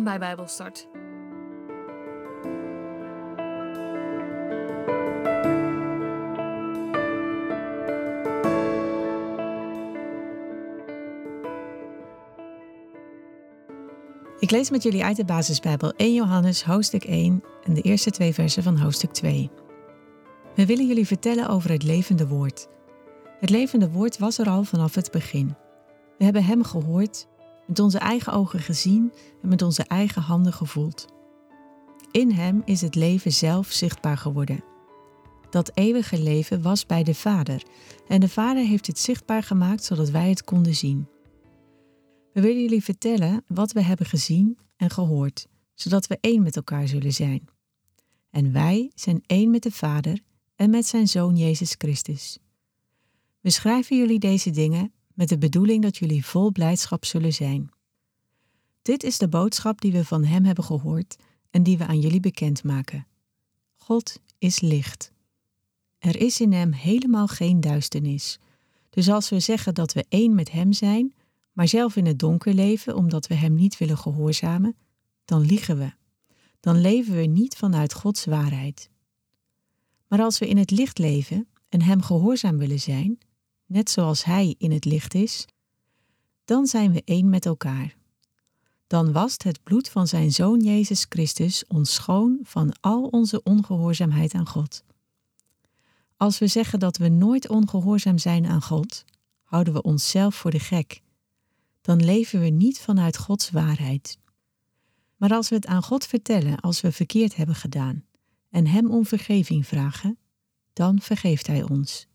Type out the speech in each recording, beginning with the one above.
Bij Bijbelstart. Ik lees met jullie uit de basisbijbel 1 Johannes hoofdstuk 1 en de eerste twee versen van hoofdstuk 2. We willen jullie vertellen over het levende woord. Het levende woord was er al vanaf het begin. We hebben hem gehoord, met onze eigen ogen gezien en met onze eigen handen gevoeld. In hem is het leven zelf zichtbaar geworden. Dat eeuwige leven was bij de Vader en de Vader heeft het zichtbaar gemaakt zodat wij het konden zien. We willen jullie vertellen wat we hebben gezien en gehoord, zodat we één met elkaar zullen zijn. En wij zijn één met de Vader en met zijn Zoon Jezus Christus. We schrijven jullie deze dingen met de bedoeling dat jullie vol blijdschap zullen zijn. Dit is de boodschap die we van Hem hebben gehoord en die we aan jullie bekendmaken. God is licht. Er is in Hem helemaal geen duisternis. Dus als we zeggen dat we één met Hem zijn, maar zelf in het donker leven omdat we Hem niet willen gehoorzamen, dan liegen we. Dan leven we niet vanuit Gods waarheid. Maar als we in het licht leven en Hem gehoorzaam willen zijn, net zoals Hij in het licht is, dan zijn we één met elkaar. Dan wast het bloed van Zijn Zoon Jezus Christus ons schoon van al onze ongehoorzaamheid aan God. Als we zeggen dat we nooit ongehoorzaam zijn aan God, houden we onszelf voor de gek. Dan leven we niet vanuit Gods waarheid. Maar als we het aan God vertellen als we verkeerd hebben gedaan en Hem om vergeving vragen, dan vergeeft Hij ons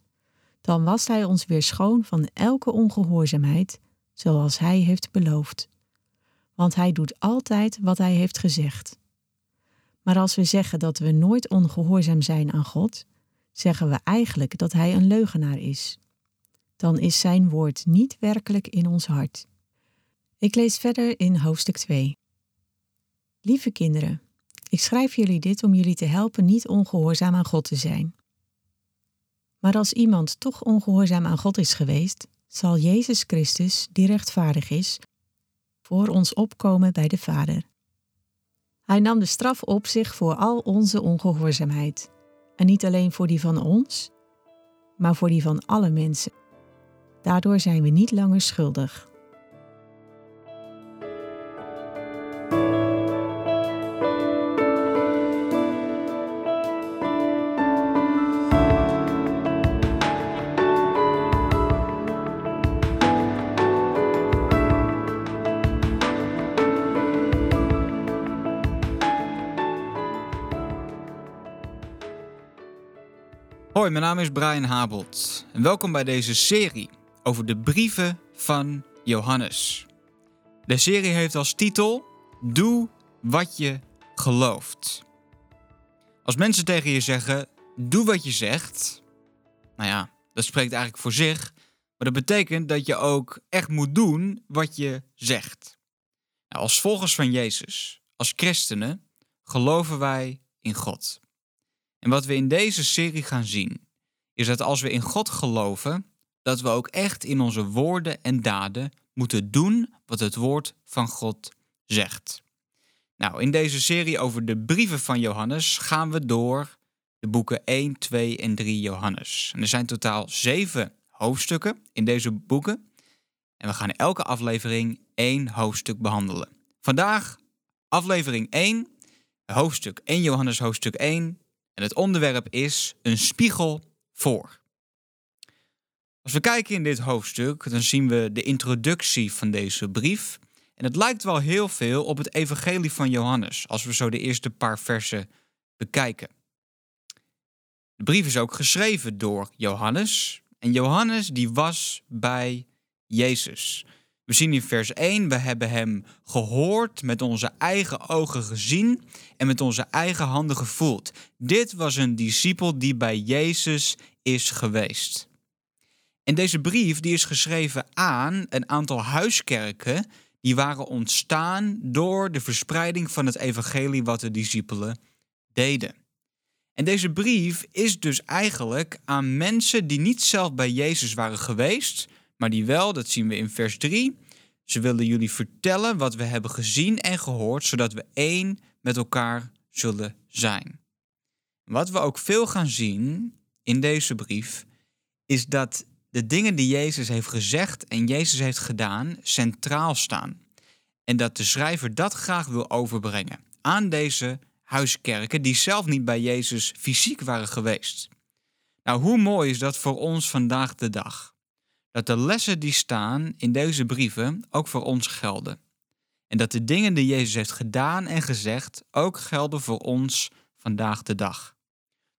dan wast Hij ons weer schoon van elke ongehoorzaamheid, zoals Hij heeft beloofd. Want Hij doet altijd wat Hij heeft gezegd. Maar als we zeggen dat we nooit ongehoorzaam zijn aan God, zeggen we eigenlijk dat Hij een leugenaar is. Dan is Zijn woord niet werkelijk in ons hart. Ik lees verder in hoofdstuk 2. Lieve kinderen, ik schrijf jullie dit om jullie te helpen niet ongehoorzaam aan God te zijn. Maar als iemand toch ongehoorzaam aan God is geweest, zal Jezus Christus, die rechtvaardig is, voor ons opkomen bij de Vader. Hij nam de straf op zich voor al onze ongehoorzaamheid, en niet alleen voor die van ons, maar voor die van alle mensen. Daardoor zijn we niet langer schuldig. Hoi, mijn naam is Brian Habelt en welkom bij deze serie over de brieven van Johannes. De serie heeft als titel Doe wat je gelooft. Als mensen tegen je zeggen: Doe wat je zegt, nou ja, dat spreekt eigenlijk voor zich, maar dat betekent dat je ook echt moet doen wat je zegt. Nou, als volgers van Jezus, als christenen, geloven wij in God. En wat we in deze serie gaan zien, is dat als we in God geloven, dat we ook echt in onze woorden en daden moeten doen wat het woord van God zegt. Nou, in deze serie over de brieven van Johannes gaan we door de boeken 1, 2 en 3 Johannes. Er zijn totaal zeven hoofdstukken in deze boeken. En we gaan elke aflevering één hoofdstuk behandelen. Vandaag aflevering 1, hoofdstuk 1 Johannes hoofdstuk 1, en het onderwerp is een spiegel voor. Als we kijken in dit hoofdstuk, dan zien we de introductie van deze brief. En het lijkt wel heel veel op het evangelie van Johannes, als we zo de eerste paar versen bekijken. De brief is ook geschreven door Johannes. En Johannes die was bij Jezus. We zien in vers 1, we hebben hem gehoord, met onze eigen ogen gezien en met onze eigen handen gevoeld. Dit was een discipel die bij Jezus is geweest. En deze brief die is geschreven aan een aantal huiskerken die waren ontstaan door de verspreiding van het evangelie wat de discipelen deden. En deze brief is dus eigenlijk aan mensen die niet zelf bij Jezus waren geweest, maar die wel, dat zien we in vers 3, Ze willen jullie vertellen wat we hebben gezien en gehoord, zodat we één met elkaar zullen zijn. Wat we ook veel gaan zien in deze brief, is dat de dingen die Jezus heeft gezegd en Jezus heeft gedaan centraal staan. En dat de schrijver dat graag wil overbrengen aan deze huiskerken die zelf niet bij Jezus fysiek waren geweest. Nou, hoe mooi is dat voor ons vandaag de dag? Dat de lessen die staan in deze brieven ook voor ons gelden. En dat de dingen die Jezus heeft gedaan en gezegd ook gelden voor ons vandaag de dag.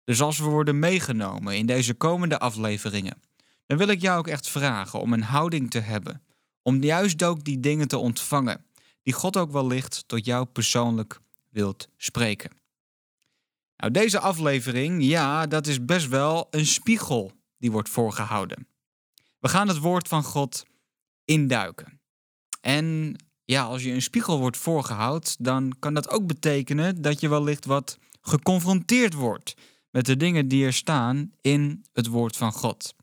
Dus als we worden meegenomen in deze komende afleveringen, dan wil ik jou ook echt vragen om een houding te hebben. Om juist ook die dingen te ontvangen, die God ook wellicht tot jou persoonlijk wilt spreken. Nou, deze aflevering, ja, dat is best wel een spiegel die wordt voorgehouden. We gaan het woord van God induiken. En ja, als je een spiegel wordt voorgehouden, dan kan dat ook betekenen dat je wellicht wat geconfronteerd wordt met de dingen die er staan in het woord van God.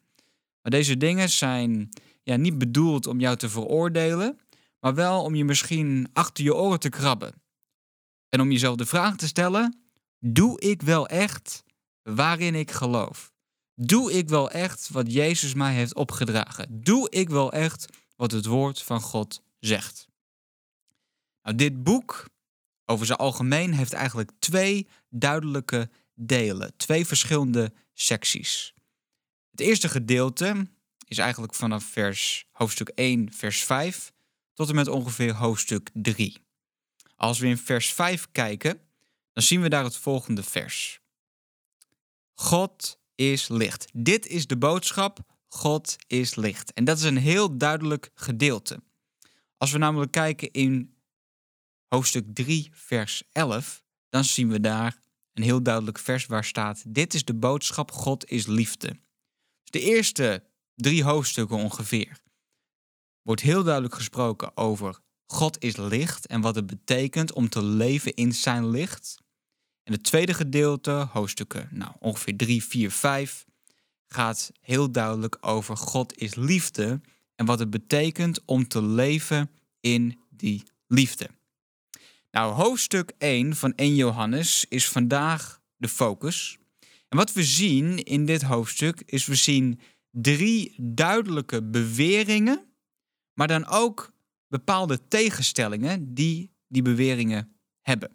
Maar deze dingen zijn ja, niet bedoeld om jou te veroordelen, maar wel om je misschien achter je oren te krabben. En om jezelf de vraag te stellen: doe ik wel echt waarin ik geloof? Doe ik wel echt wat Jezus mij heeft opgedragen? Doe ik wel echt wat het woord van God zegt? Nou, dit boek, over zijn algemeen, heeft eigenlijk twee duidelijke delen, twee verschillende secties. Het eerste gedeelte is eigenlijk vanaf vers hoofdstuk 1, vers 5 tot en met ongeveer hoofdstuk 3. Als we in vers 5 kijken, dan zien we daar het volgende vers. God is licht. Dit is de boodschap. God is licht. En dat is een heel duidelijk gedeelte. Als we namelijk kijken in hoofdstuk 3, vers 11, dan zien we daar een heel duidelijk vers waar staat: Dit is de boodschap: God is liefde. Dus de eerste drie hoofdstukken ongeveer wordt heel duidelijk gesproken over God is licht en wat het betekent om te leven in zijn licht. En het tweede gedeelte, hoofdstukken nou, ongeveer 3, 4, 5, gaat heel duidelijk over God is liefde en wat het betekent om te leven in die liefde. Nou, hoofdstuk 1 van 1 Johannes is vandaag de focus. En wat we zien in dit hoofdstuk is we zien drie duidelijke beweringen, maar dan ook bepaalde tegenstellingen die die beweringen hebben.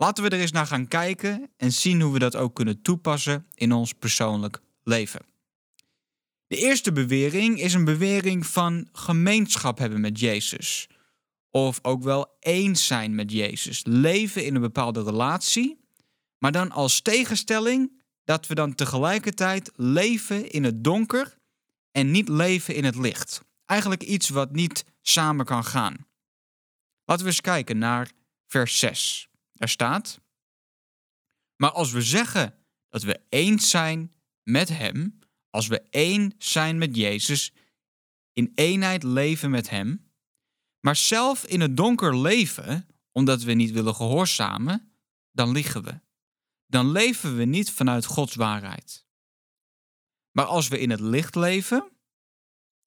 Laten we er eens naar gaan kijken en zien hoe we dat ook kunnen toepassen in ons persoonlijk leven. De eerste bewering is een bewering van gemeenschap hebben met Jezus. Of ook wel eens zijn met Jezus. Leven in een bepaalde relatie, maar dan als tegenstelling dat we dan tegelijkertijd leven in het donker en niet leven in het licht. Eigenlijk iets wat niet samen kan gaan. Laten we eens kijken naar vers 6. Daar staat: Maar als we zeggen dat we eens zijn met Hem, als we één zijn met Jezus, in eenheid leven met Hem, maar zelf in het donker leven, omdat we niet willen gehoorzamen, dan liegen we. Dan leven we niet vanuit Gods waarheid. Maar als we in het licht leven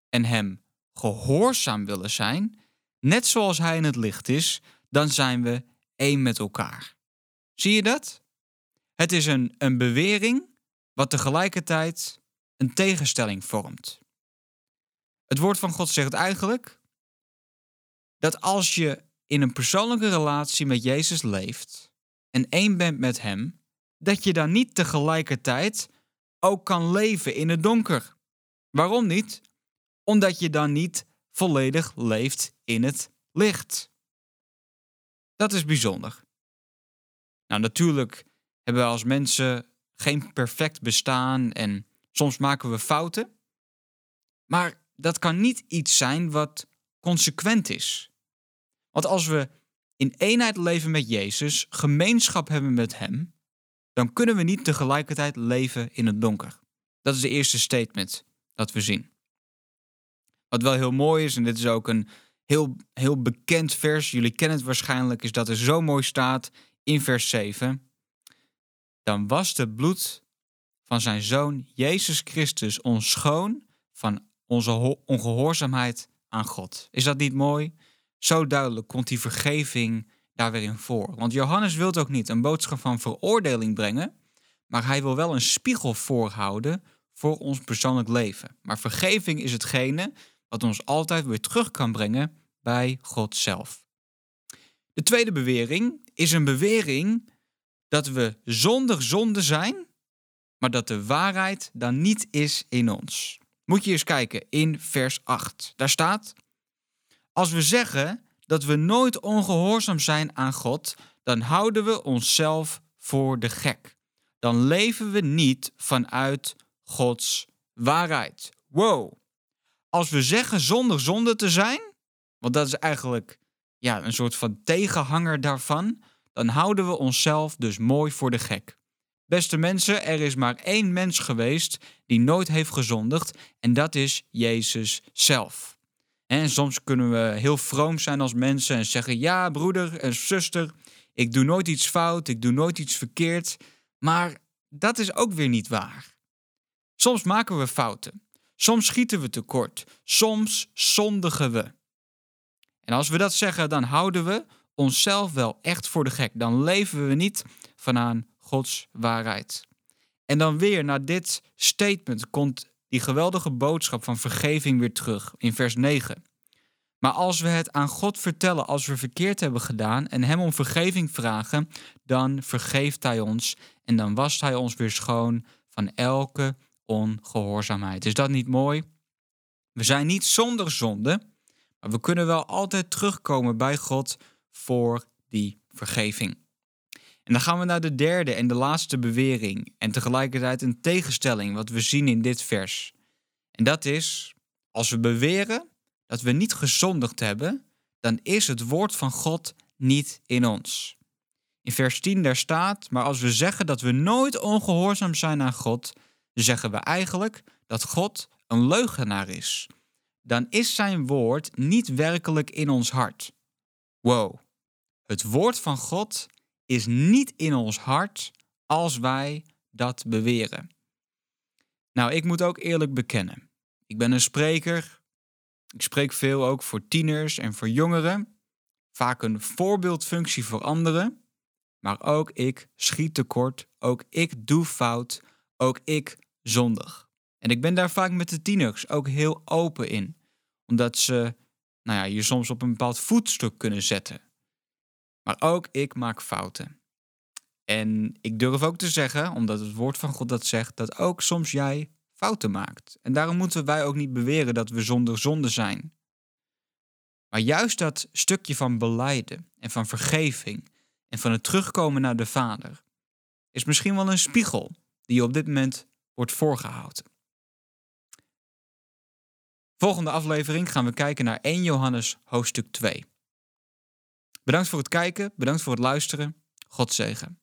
en Hem gehoorzaam willen zijn, net zoals Hij in het licht is, dan zijn we één met elkaar. Zie je dat? Het is een, een bewering wat tegelijkertijd een tegenstelling vormt. Het woord van God zegt eigenlijk dat als je in een persoonlijke relatie met Jezus leeft en één bent met Hem, dat je dan niet tegelijkertijd ook kan leven in het donker. Waarom niet? Omdat je dan niet volledig leeft in het licht. Dat is bijzonder. Nou, natuurlijk hebben we als mensen geen perfect bestaan en soms maken we fouten. Maar dat kan niet iets zijn wat consequent is. Want als we in eenheid leven met Jezus, gemeenschap hebben met Hem, dan kunnen we niet tegelijkertijd leven in het donker. Dat is de eerste statement dat we zien. Wat wel heel mooi is, en dit is ook een heel, heel bekend vers, jullie kennen het waarschijnlijk, is dat er zo mooi staat in vers 7. Dan was het bloed van zijn zoon Jezus Christus ons schoon van onze ongehoorzaamheid aan God. Is dat niet mooi? Zo duidelijk komt die vergeving daar weer in voor. Want Johannes wil ook niet een boodschap van veroordeling brengen, maar hij wil wel een spiegel voorhouden voor ons persoonlijk leven. Maar vergeving is hetgene wat ons altijd weer terug kan brengen bij God zelf. De tweede bewering is een bewering dat we zonder zonde zijn, maar dat de waarheid dan niet is in ons. Moet je eens kijken in vers 8. Daar staat: Als we zeggen dat we nooit ongehoorzaam zijn aan God, dan houden we onszelf voor de gek. Dan leven we niet vanuit Gods waarheid. Wow. Als we zeggen zonder zonde te zijn, want dat is eigenlijk ja, een soort van tegenhanger daarvan, dan houden we onszelf dus mooi voor de gek. Beste mensen, er is maar één mens geweest die nooit heeft gezondigd en dat is Jezus zelf. En soms kunnen we heel vroom zijn als mensen en zeggen: Ja, broeder en zuster, ik doe nooit iets fout, ik doe nooit iets verkeerd. Maar dat is ook weer niet waar. Soms maken we fouten, soms schieten we tekort, soms zondigen we. En als we dat zeggen, dan houden we onszelf wel echt voor de gek. Dan leven we niet vanaan Gods waarheid. En dan weer naar dit statement komt die geweldige boodschap van vergeving weer terug in vers 9. Maar als we het aan God vertellen als we verkeerd hebben gedaan en Hem om vergeving vragen, dan vergeeft Hij ons en dan wast Hij ons weer schoon van elke ongehoorzaamheid. Is dat niet mooi? We zijn niet zonder zonde, maar we kunnen wel altijd terugkomen bij God voor die vergeving. En dan gaan we naar de derde en de laatste bewering en tegelijkertijd een tegenstelling wat we zien in dit vers. En dat is, als we beweren dat we niet gezondigd hebben, dan is het woord van God niet in ons. In vers 10 daar staat, maar als we zeggen dat we nooit ongehoorzaam zijn aan God, zeggen we eigenlijk dat God een leugenaar is. Dan is zijn woord niet werkelijk in ons hart. Wow. Het woord van God is niet in ons hart als wij dat beweren. Nou, ik moet ook eerlijk bekennen. Ik ben een spreker. Ik spreek veel ook voor tieners en voor jongeren. Vaak een voorbeeldfunctie voor anderen. Maar ook ik schiet tekort. Ook ik doe fout. Ook ik zondig. En ik ben daar vaak met de tieners ook heel open in. Omdat ze nou ja, je soms op een bepaald voetstuk kunnen zetten. Maar ook ik maak fouten. En ik durf ook te zeggen, omdat het woord van God dat zegt, dat ook soms jij fouten maakt. En daarom moeten wij ook niet beweren dat we zonder zonde zijn. Maar juist dat stukje van beleiden en van vergeving en van het terugkomen naar de Vader is misschien wel een spiegel die je op dit moment wordt voorgehouden. Volgende aflevering gaan we kijken naar 1 Johannes hoofdstuk 2. Bedankt voor het kijken, bedankt voor het luisteren. God zegen.